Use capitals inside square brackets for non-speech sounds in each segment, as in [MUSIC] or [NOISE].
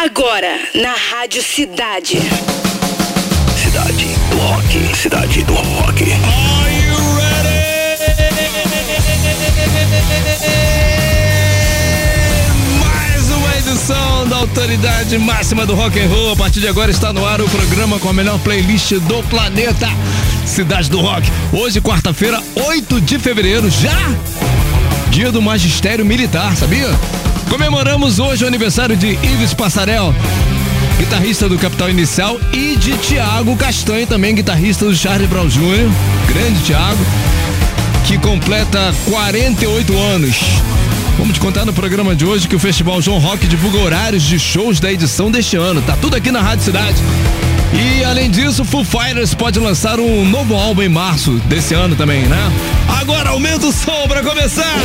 Agora, na Rádio Cidade. Cidade do Rock. Cidade do Rock. Are you ready? Mais uma edição da autoridade máxima do rock and roll. A partir de agora está no ar o programa com a melhor playlist do planeta. Cidade do Rock. Hoje, quarta-feira, 8 de fevereiro, já dia do magistério militar, sabia? Comemoramos hoje o aniversário de Ives Passarel, guitarrista do Capital Inicial, e de Tiago Castanho, também guitarrista do Charlie Brown Jr., grande Tiago, que completa 48 anos. Vamos te contar no programa de hoje que o Festival João Rock divulga horários de shows da edição deste ano. Tá tudo aqui na Rádio Cidade. E além disso, Foo Fighters pode lançar um novo álbum em março desse ano também, né? Agora aumenta o som pra começar!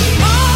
Oh!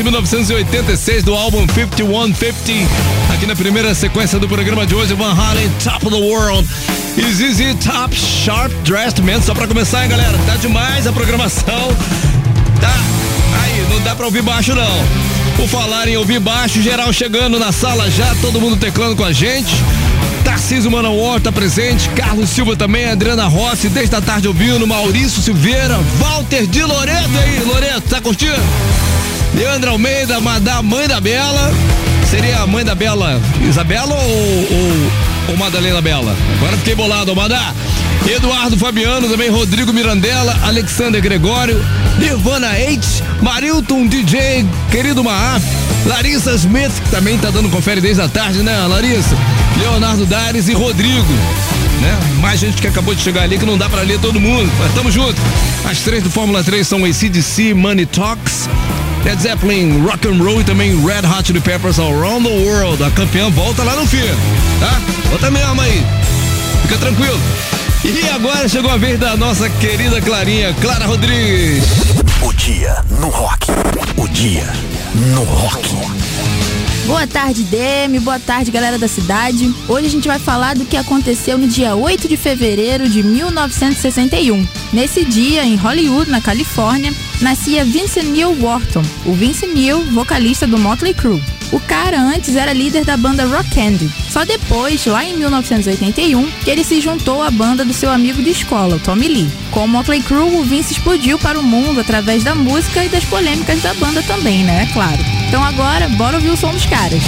De 1986 do álbum 5150. Aqui na primeira sequência do programa de hoje, Van Halen, Top of the World. E ZZ Top Sharp Dressed Man. Só pra começar, hein, galera? Tá demais a programação. Tá? Aí, não dá pra ouvir baixo, não. Por falar em ouvir baixo, geral chegando na sala já, todo mundo teclando com a gente. Tarcísio Manauor tá presente, Carlos Silva também, Adriana Rossi, desde a tarde ouvindo, Maurício Silveira, Walter de Loreto aí, Loreto, tá curtindo? Leandro Almeida, Madá, mãe da Bela, seria a mãe da Bela Isabela ou, ou, ou Madalena Bela? Agora fiquei bolado, Madá. Eduardo Fabiano, também Rodrigo Mirandela, Alexander Gregório, Nirvana H, Marilton DJ, querido Maaf, Larissa Smith, que também tá dando confere desde a tarde, né, Larissa? Leonardo Dares e Rodrigo. Né? Mais gente que acabou de chegar ali que não dá para ler todo mundo, mas tamo junto. As três do Fórmula 3 são ACDC, Money Talks, Led Zeppelin, Rock and Roll e também Red Hot Chili Peppers Around the World. A campeã volta lá no fim, tá? Volta mesmo aí. Fica tranquilo. E agora chegou a vez da nossa querida Clarinha, Clara Rodrigues. O dia no rock. O dia no rock. Boa tarde, Demi. Boa tarde, galera da cidade. Hoje a gente vai falar do que aconteceu no dia 8 de fevereiro de 1961. Nesse dia, em Hollywood, na Califórnia, nascia Vincent Neil Wharton, o Vince Neil, vocalista do Motley Crue. O cara antes era líder da banda Rock Candy. Só depois, lá em 1981, que ele se juntou à banda do seu amigo de escola, Tommy Lee. Com o Motley Crue, o Vince explodiu para o mundo através da música e das polêmicas da banda também, né? É claro. Então agora, bora ouvir o som dos caras.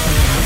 No rock.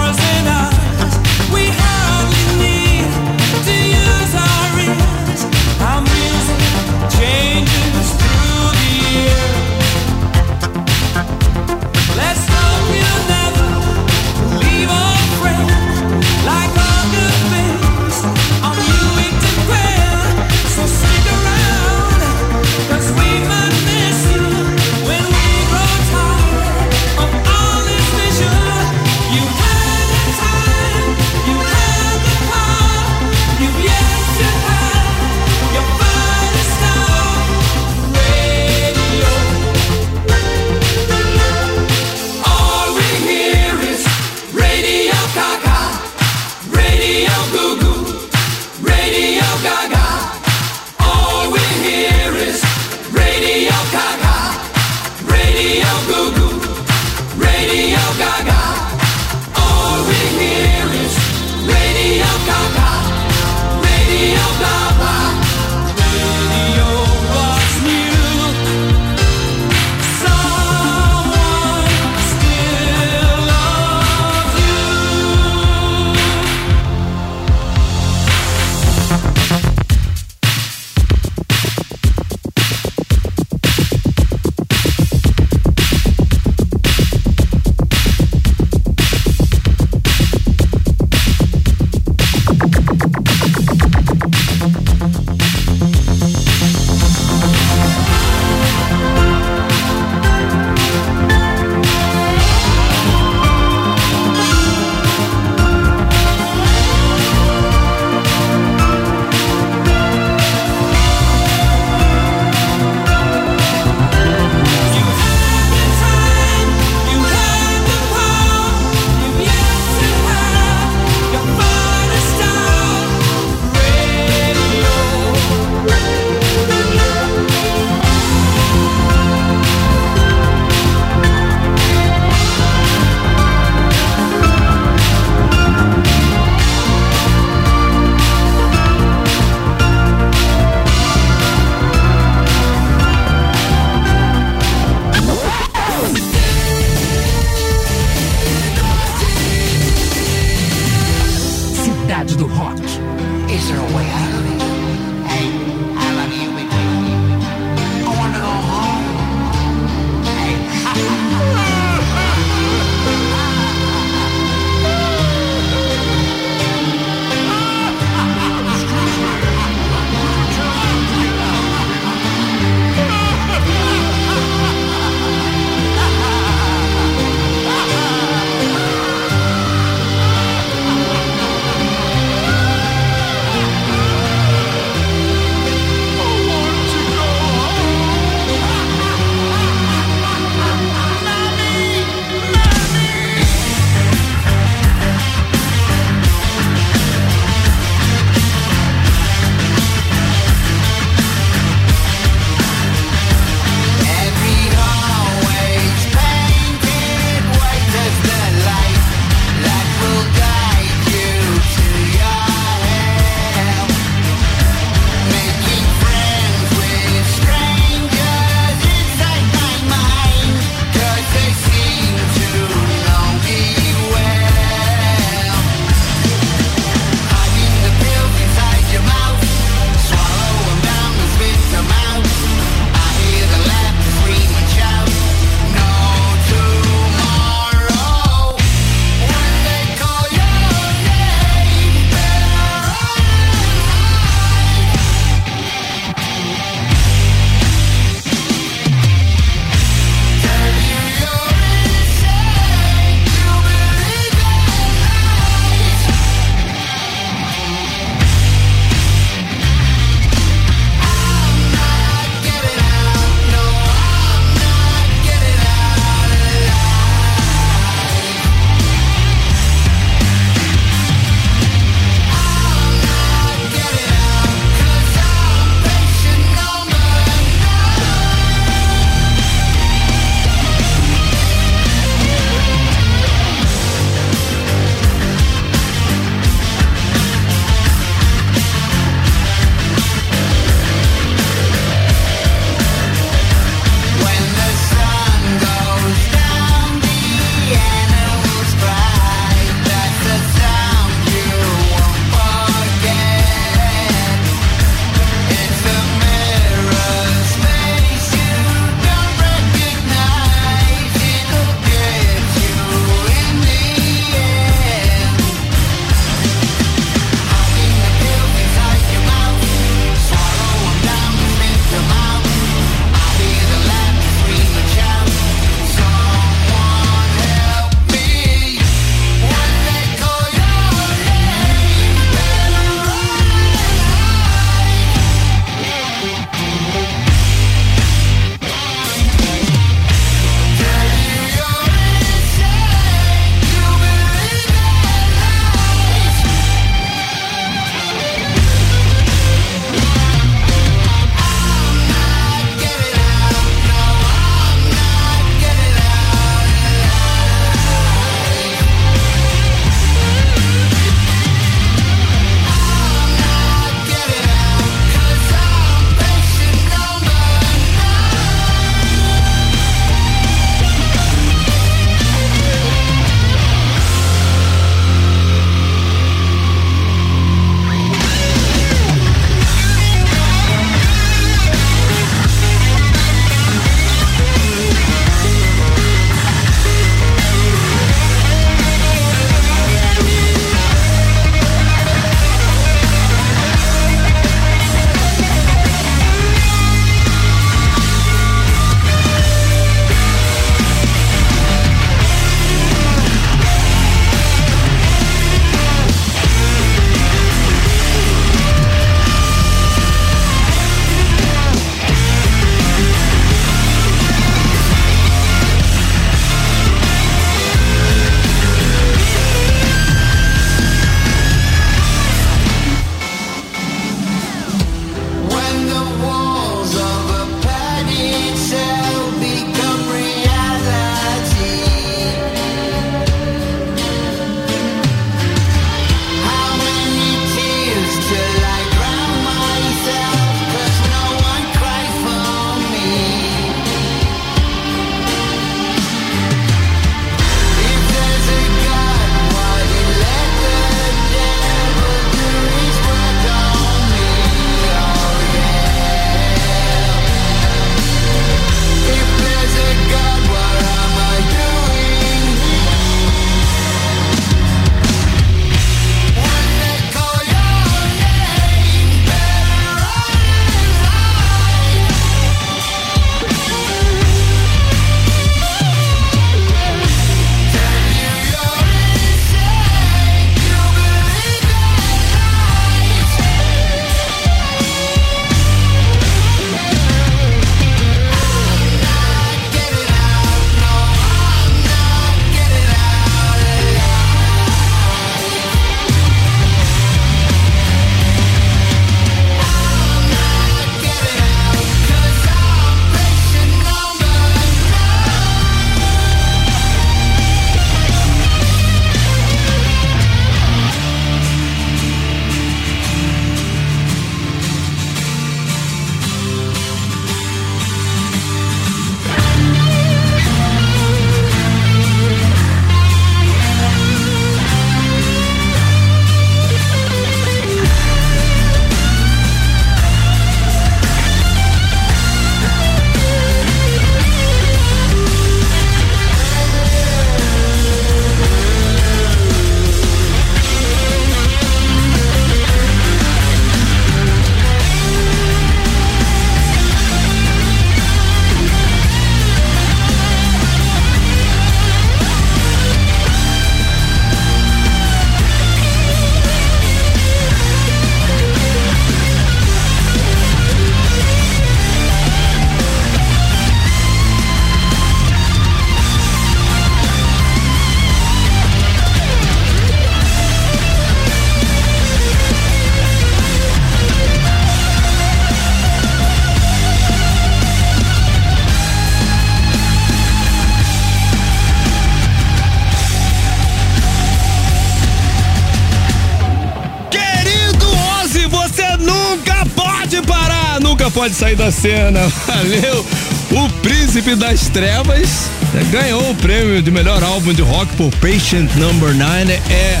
Pode sair da cena. [LAUGHS] Valeu! O Príncipe das Trevas ganhou o prêmio de melhor álbum de rock por Patient Number 9. É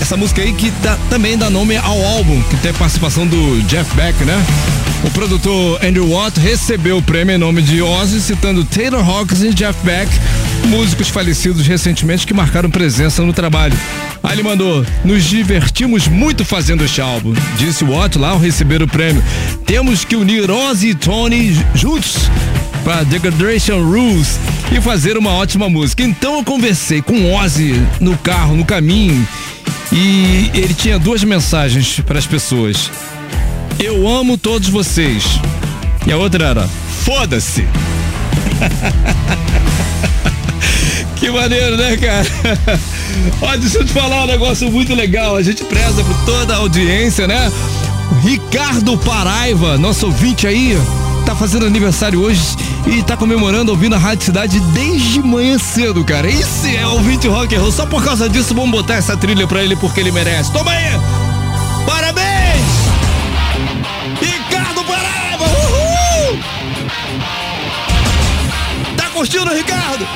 essa música aí que também dá nome ao álbum, que tem participação do Jeff Beck, né? O produtor Andrew Watt recebeu o prêmio em nome de Ozzy, citando Taylor Hawkins e Jeff Beck, músicos falecidos recentemente que marcaram presença no trabalho. Aí ele mandou: Nos divertimos muito fazendo este álbum, disse Watt lá ao receber o prêmio. Temos que unir Ozzy e Tony juntos para Degradation Rules e fazer uma ótima música. Então eu conversei com Ozzy no carro, no caminho, e ele tinha duas mensagens para as pessoas. Eu amo todos vocês. E a outra era: foda-se. [LAUGHS] que maneiro, né, cara? [LAUGHS] Ó, deixa eu te falar um negócio muito legal. A gente preza por toda a audiência, né? Ricardo Paraiva, nosso ouvinte aí, tá fazendo aniversário hoje e tá comemorando ouvindo a Rádio Cidade desde manhã cedo, cara. Esse é o ouvinte rock and roll. Só por causa disso, vamos botar essa trilha pra ele porque ele merece. Toma aí! Parabéns! Ricardo Paraiba! Uhul! Tá curtindo, Ricardo?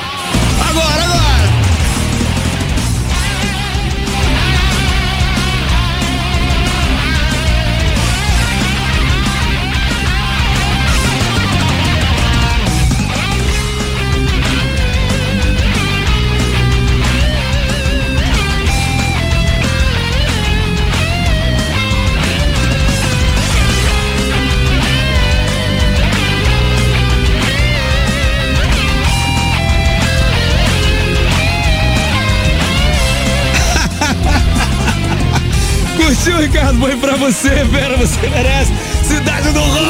Curtiu, Ricardo? Foi pra você, Vera, você merece. Cidade do Rock!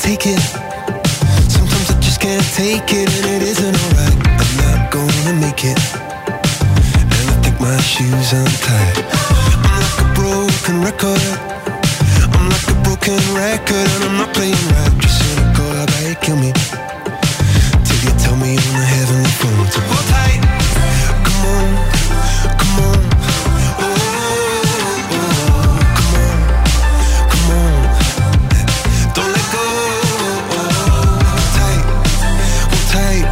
Take it. Sometimes I just can't take it, and it isn't alright. I'm not gonna make it. And I think my shoes untied. I'm like a broken record. Broken record, and I'm not playing right. Just cynical, I bet you kill me. Till you tell me on the heavenly phone to hold tight. Come on, come on. Oh, come on, come on. Don't let go. Hold tight, hold tight.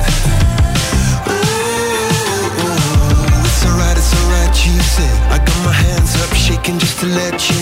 It's alright, it's alright, you said. I got my hands up, shaking just to let you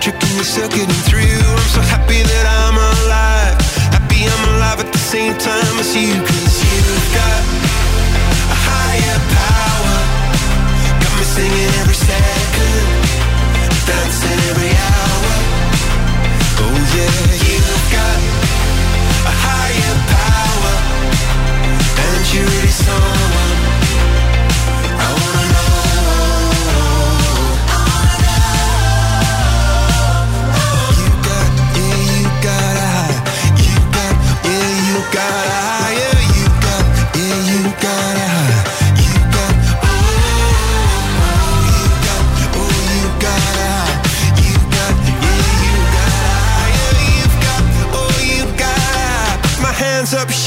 Electric, and you're circuiting through. I'm so happy that I'm alive. Happy I'm alive at the same time as you, cause you've got a higher power. Got me singing every second, dancing every hour. Oh yeah, you've got a higher power, and you're really someone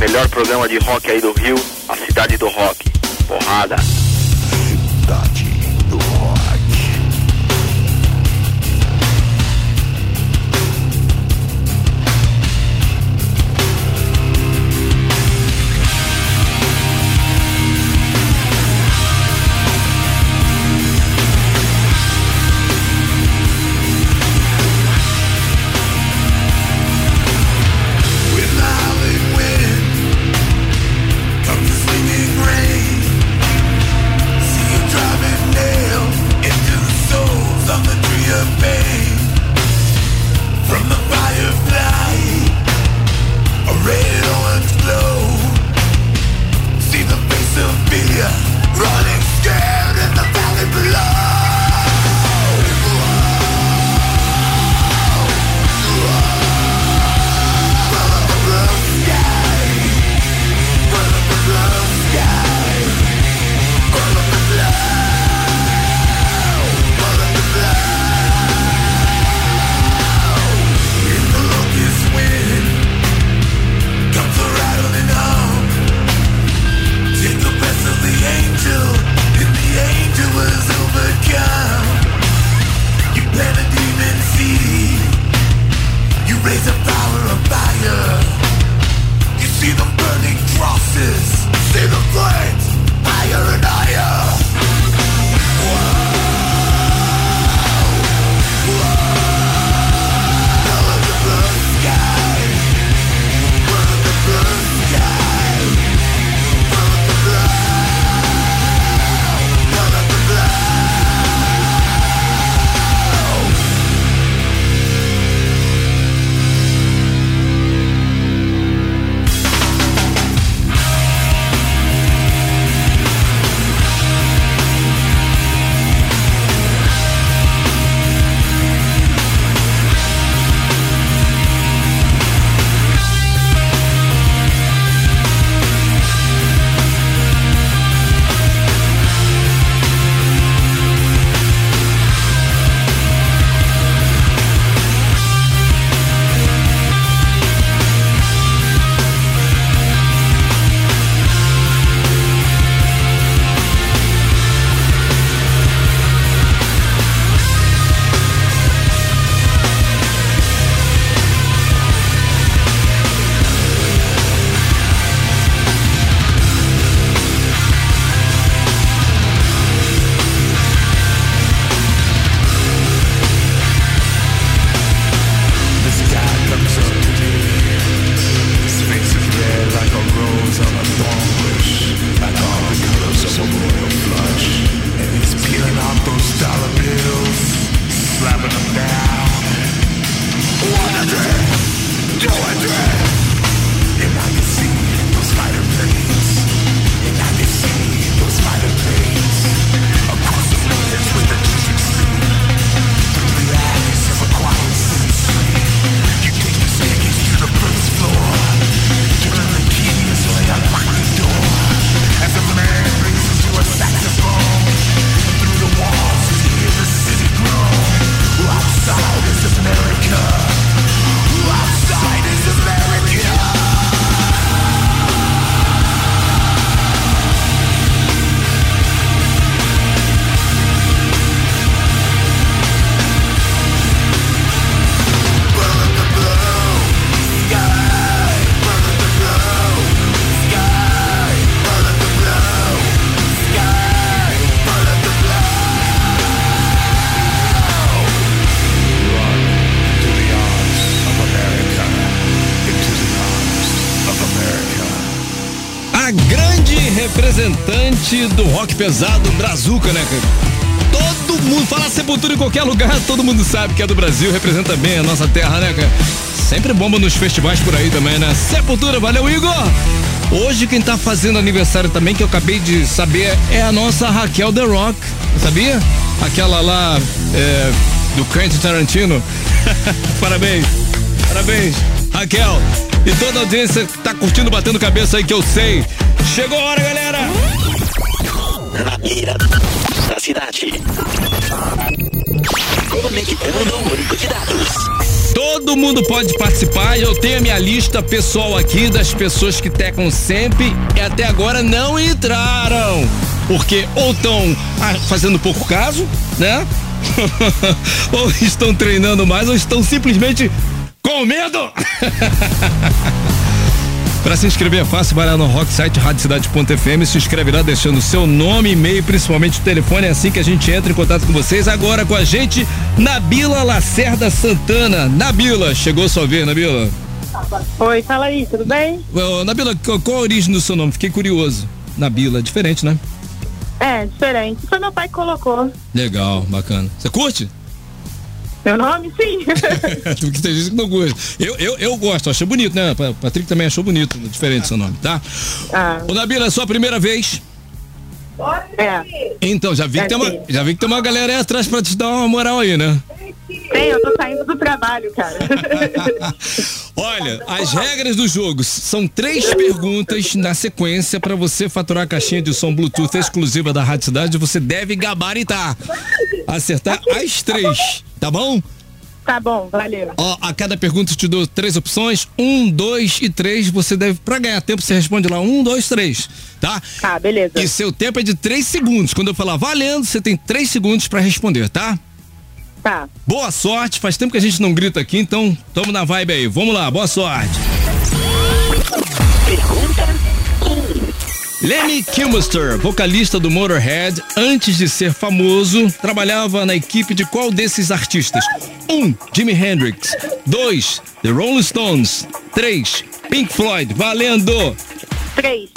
Melhor programa de rock aí do Rio, a cidade do rock. Porrada. Power of fire you see them burning crosses, see the flames higher and higher. Pesado, Brazuca, né, cara? Todo mundo fala Sepultura em qualquer lugar, [LAUGHS] todo mundo sabe que é do Brasil, representa bem a nossa terra, né, cara? Sempre bomba nos festivais por aí também, né? Sepultura, valeu, Igor! Hoje quem tá fazendo aniversário também, que eu acabei de saber, é a nossa Raquel The Rock, sabia? Aquela lá é, do Quentin Tarantino. [LAUGHS] parabéns, parabéns, Raquel. E toda a audiência que tá curtindo, batendo cabeça aí, que eu sei. Chegou a hora, galera! Na beira da cidade. Conectando o banco de dados. Todo mundo pode participar. Eu tenho a minha lista pessoal aqui das pessoas que teclam sempre e até agora não entraram. Porque ou estão fazendo pouco caso, né? [LAUGHS] ou estão treinando mais ou estão simplesmente com medo. [LAUGHS] Para se inscrever é fácil, vai lá no Rock Site radiocidade.fm, se inscreve lá deixando seu nome, e-mail, principalmente o telefone, é assim que a gente entra em contato com vocês. Agora com a gente, Nabila Lacerda Santana. Nabila, chegou sua vez, Nabila? Oi, fala aí, tudo bem? Ô, Nabila, qual, qual a origem do seu nome? Fiquei curioso. Nabila, diferente, né? É, diferente. Foi meu pai que colocou. Legal, bacana. Você curte? Meu nome, sim. [LAUGHS] Porque tem gente que não gosta. Eu, eu, eu gosto, achei bonito, né? Pa- Patrick também achou bonito, diferente seu nome, tá? ah, Ô, Nabila, é sua primeira vez? é. Então, já vi, que tem uma, já vi que tem uma galera aí atrás pra te dar uma moral aí, né? Tem, eu tô saindo do trabalho, cara. [LAUGHS] Olha, as regras do jogo são três perguntas na sequência pra você faturar a caixinha de som Bluetooth exclusiva da Rádio Cidade. Você deve gabaritar. Acertar as três, tá bom? tá bom, valeu. Ó, a cada pergunta eu te dou três opções, um, dois e três. Você deve, pra ganhar tempo, você responde lá um, dois, três, tá? Tá, beleza. E seu tempo é de três segundos. Quando eu falar valendo, você tem três segundos pra responder, tá? Tá. Boa sorte, faz tempo que a gente não grita aqui, então tamo na vibe aí. Vamos lá, boa sorte. Lemmy Kilmister, vocalista do Motorhead, antes de ser famoso, trabalhava na equipe de qual desses artistas? 1. Um, Jimi Hendrix. 2. The Rolling Stones. 3. Pink Floyd. Valendo! Três.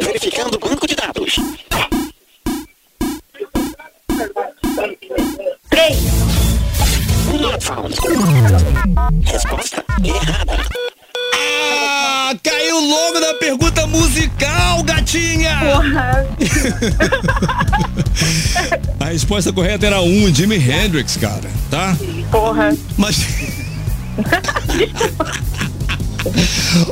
Verificando o banco de dados. Três. Resposta errada. Ah, caiu logo na pergunta musical, gatinha! Porra. [LAUGHS] A resposta correta era 1. Um, Jimi Hendrix, cara, tá? Porra. Mas. [LAUGHS]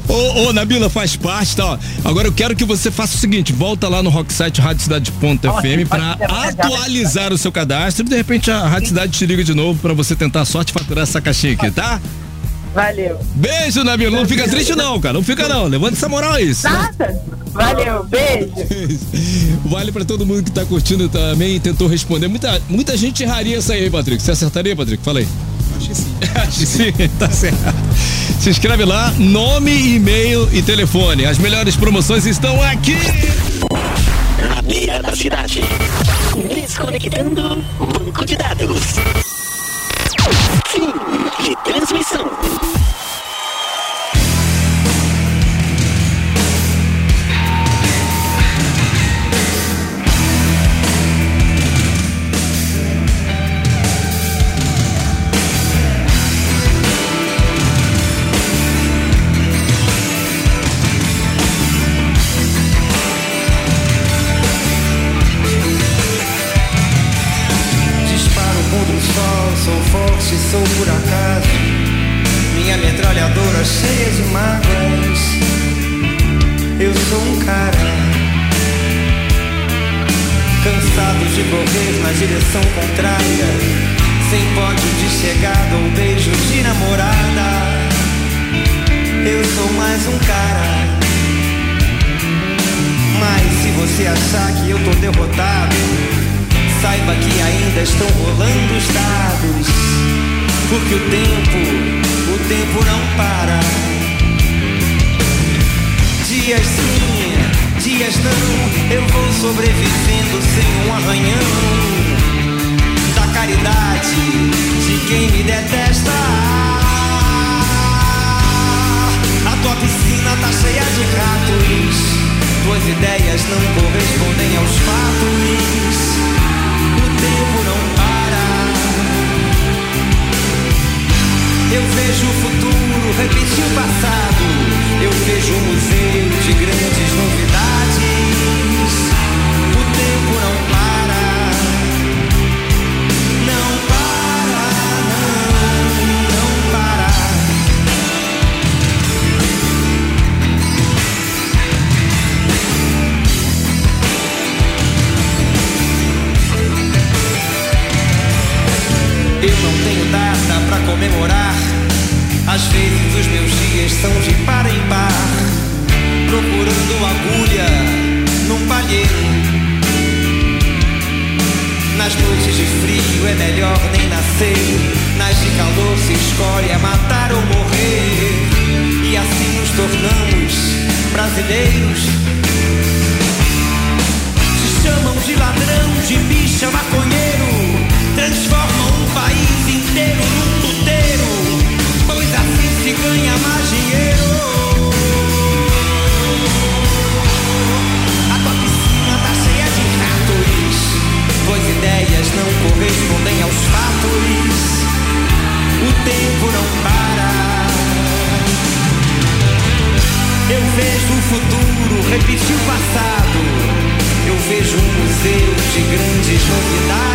Ô, ô, Nabila, faz parte, tá? ó. Agora eu quero que você faça o seguinte: volta lá no Rocksite Rádio Cidade.fm pra atualizar o seu cadastro e de repente a Rádio Cidade te liga de novo pra você tentar a sorte e faturar essa caixinha aqui, tá? Valeu. Beijo, Nabila. Não fica triste, não, cara. Não fica, não. Levanta essa moral aí. Nada. Valeu, beijo. [LAUGHS] Vale pra todo mundo que tá curtindo também e tentou responder. Muita, muita gente erraria essa aí, Patrick. Você acertaria, Patrick? Fala aí. Acho que sim. [LAUGHS] Acho que sim, [LAUGHS] tá certo. Se inscreve lá, nome, e-mail e telefone. As melhores promoções estão aqui. Na beira da cidade. Desconectando banco de dados. Fim de transmissão. Forte, sou por acaso. Minha metralhadora cheia de mágoas. Eu sou um cara cansado de correr na direção contrária, sem pódio de chegada ou beijo de namorada. Eu sou mais um cara. Mas se você achar que eu tô derrotado, Saiba que ainda estão rolando os dados. Porque o tempo, o tempo não para. Dias sim, dias não, eu vou sobrevivendo sem um arranhão. Da caridade de quem me detesta. A tua piscina tá cheia de ratos. Tuas ideias não correspondem aos fatos. O tempo não Eu vejo o futuro repetir o passado. Eu vejo um museu de grandes novidades. Comemorar. Às vezes os meus dias são de par em par, procurando agulha num palheiro. Nas noites de frio é melhor nem nascer. Nas de calor se escolhe matar ou morrer. E assim nos tornamos brasileiros. Chamam de ladrão, de bicha, maconheiro. Transformam um país inteiro num puteiro. Pois assim se ganha mais dinheiro. A tua piscina tá cheia de ratos, pois ideias não correspondem aos fatos. O tempo não para. Eu vejo o futuro repetir o passado. Vejo um museu de grandes novidades.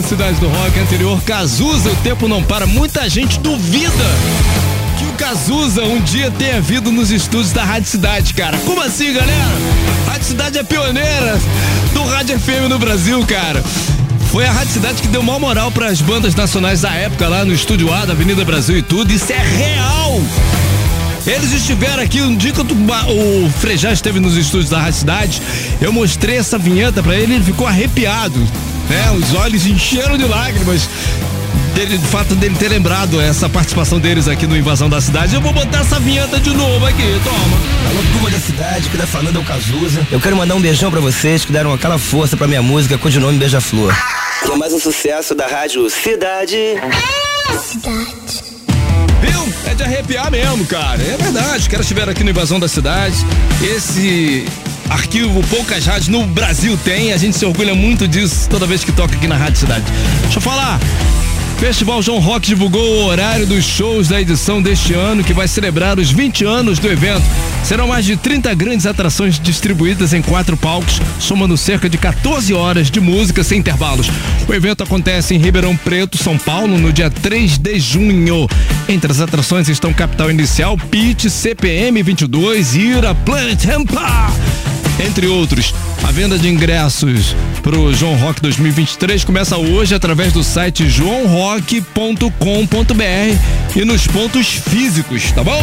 Cidade do Rock anterior, Cazuza, o tempo não para. Muita gente duvida que o Cazuza um dia tenha vindo nos estúdios da Rádio Cidade, cara. Como assim, galera? Rádio Cidade é pioneira do Rádio FM no Brasil, cara. Foi a Rádio Cidade que deu maior moral para as bandas nacionais da época lá no Estúdio A da Avenida Brasil e tudo. Isso é real! Eles estiveram aqui um dia que o Frejá esteve nos estúdios da Rádio Cidade. Eu mostrei essa vinheta pra ele, ele ficou arrepiado, né? Os olhos encheram de lágrimas. Dele, de fato dele ter lembrado essa participação deles aqui no Invasão da Cidade. Eu vou botar essa vinheta de novo aqui, toma. Alô, turma da cidade, que tá falando é o Cazuza. Eu quero mandar um beijão pra vocês que deram aquela força pra minha música com o nome Beija-Flor. Que é mais um sucesso da rádio Cidade. Viu? É de arrepiar mesmo, cara. É verdade. Os caras estiveram aqui no Invasão da Cidade. Esse arquivo poucas rádios no Brasil tem. A gente se orgulha muito disso toda vez que toca aqui na Rádio Cidade. Deixa eu falar. Festival João Rock divulgou o horário dos shows da edição deste ano, que vai celebrar os 20 anos do evento. Serão mais de 30 grandes atrações distribuídas em quatro palcos, somando cerca de 14 horas de música sem intervalos. O evento acontece em Ribeirão Preto, São Paulo, no dia 3 de junho. Entre as atrações estão Capital Inicial, Pit, CPM 22, Ira, Planet Rampa entre outros. A venda de ingressos pro João Rock 2023 começa hoje através do site joãorock.com.br e nos pontos físicos, tá bom?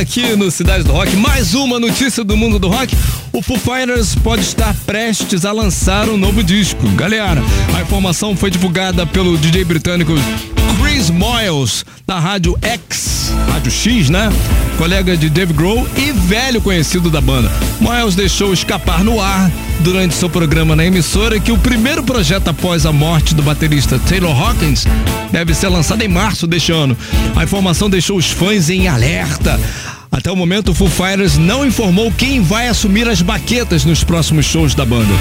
Aqui no Cidade do Rock. Mais uma notícia do mundo do rock. O Foo Fighters pode estar prestes a lançar um novo disco. Galera, a informação foi divulgada pelo DJ britânico Chris Moyles, da Rádio X, Rádio X, né? Colega de Dave Grohl e velho conhecido da banda. Moyles deixou escapar no ar durante seu programa na emissora que o primeiro projeto após a morte do baterista Taylor Hawkins deve ser lançado em março deste ano. A informação deixou os fãs em alerta. Até o momento, o Foo Fighters não informou quem vai assumir as baquetas nos próximos shows da banda.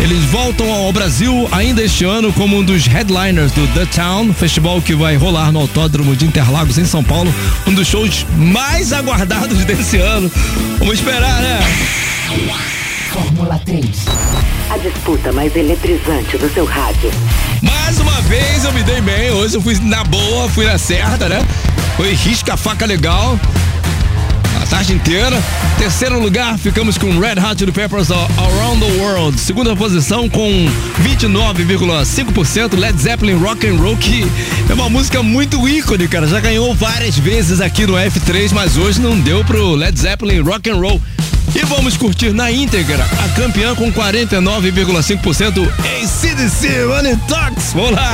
Eles voltam ao Brasil ainda este ano como um dos headliners do The Town, festival que vai rolar no Autódromo de Interlagos, em São Paulo. Um dos shows mais aguardados [LAUGHS] desse ano. Vamos esperar, né? Fórmula 3. A disputa mais eletrizante do seu rádio. Mais uma vez eu me dei bem. Hoje eu fui na boa, fui na certa, né? Foi risca a faca legal. Tarde inteira. Terceiro lugar, ficamos com Red Hot Chili Peppers Around the World. Segunda posição com 29,5% Led Zeppelin Rock and Roll, que é uma música muito ícone, cara. Já ganhou várias vezes aqui no F3, mas hoje não deu pro Led Zeppelin Rock and Roll. E vamos curtir na íntegra a campeã com 49,5% em CDC Money Talks. Vamos lá!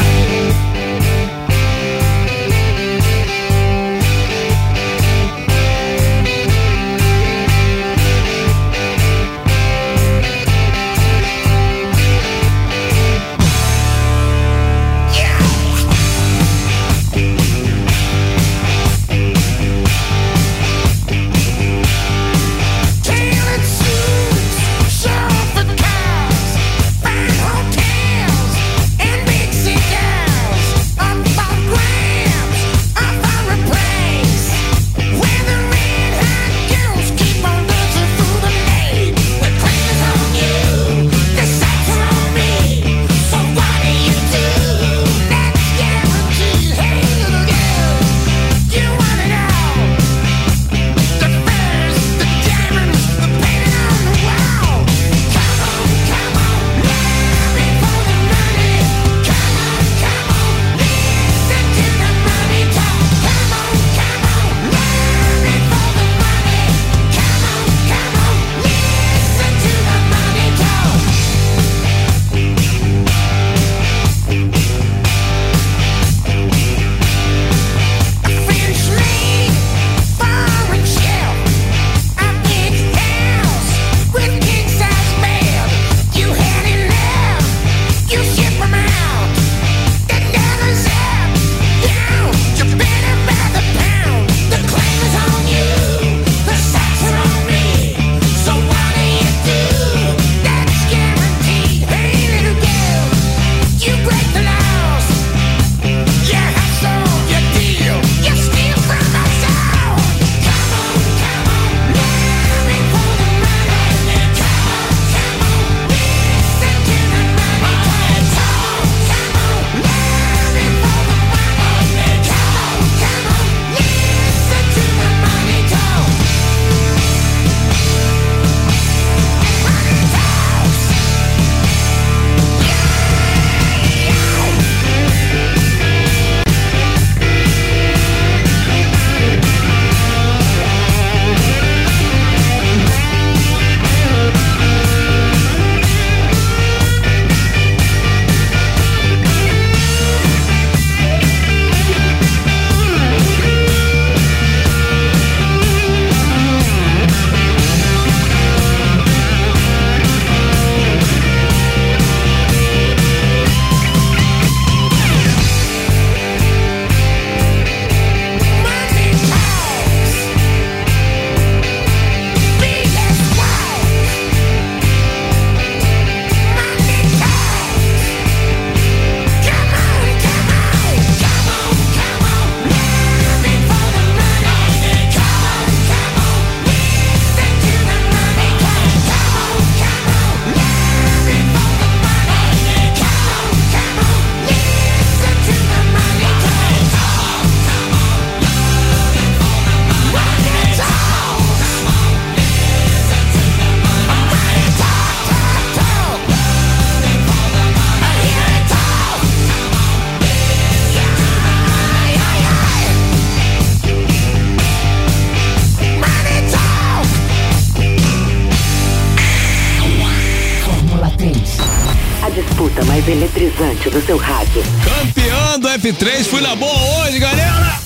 103. Fui na boa hoje, galera!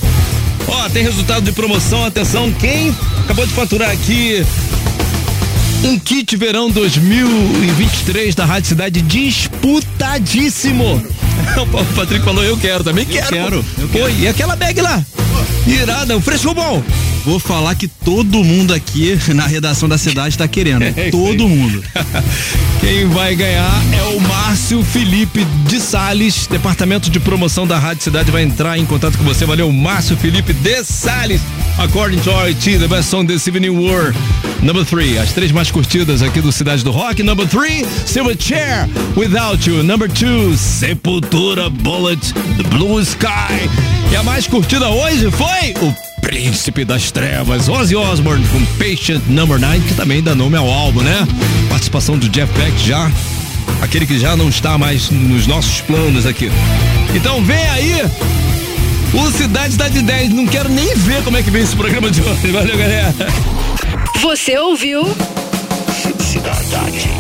Ó, tem resultado de promoção. Atenção, quem acabou de faturar aqui um kit verão 2023 da Rádio Cidade disputadíssimo. [LAUGHS] O Patrick falou: Eu quero, também eu quero. eu e aquela bag lá? Irada, um fresco bom. Vou falar que todo mundo aqui na redação da cidade tá querendo. [LAUGHS] É todo mundo. [LAUGHS] Quem vai ganhar é o Márcio Felipe de Sales, departamento de promoção da Rádio Cidade vai entrar em contato com você. Valeu, Márcio Felipe de Sales. According to RT, the best song this evening were number three, as três mais curtidas aqui do Cidade do Rock. Number three, Silver Chair, Without You. Number two, Sepultura Bullet, The Blue Sky. E a mais curtida hoje foi o Príncipe das Trevas, Ozzy Osbourne com Patient Number 9, que também dá nome ao álbum, né? Participação do Jeff Beck já, aquele que já não está mais nos nossos planos aqui. Então vem aí o Cidade está de 10, não quero nem ver como é que vem esse programa de hoje. Valeu, galera. Você ouviu? Cidade.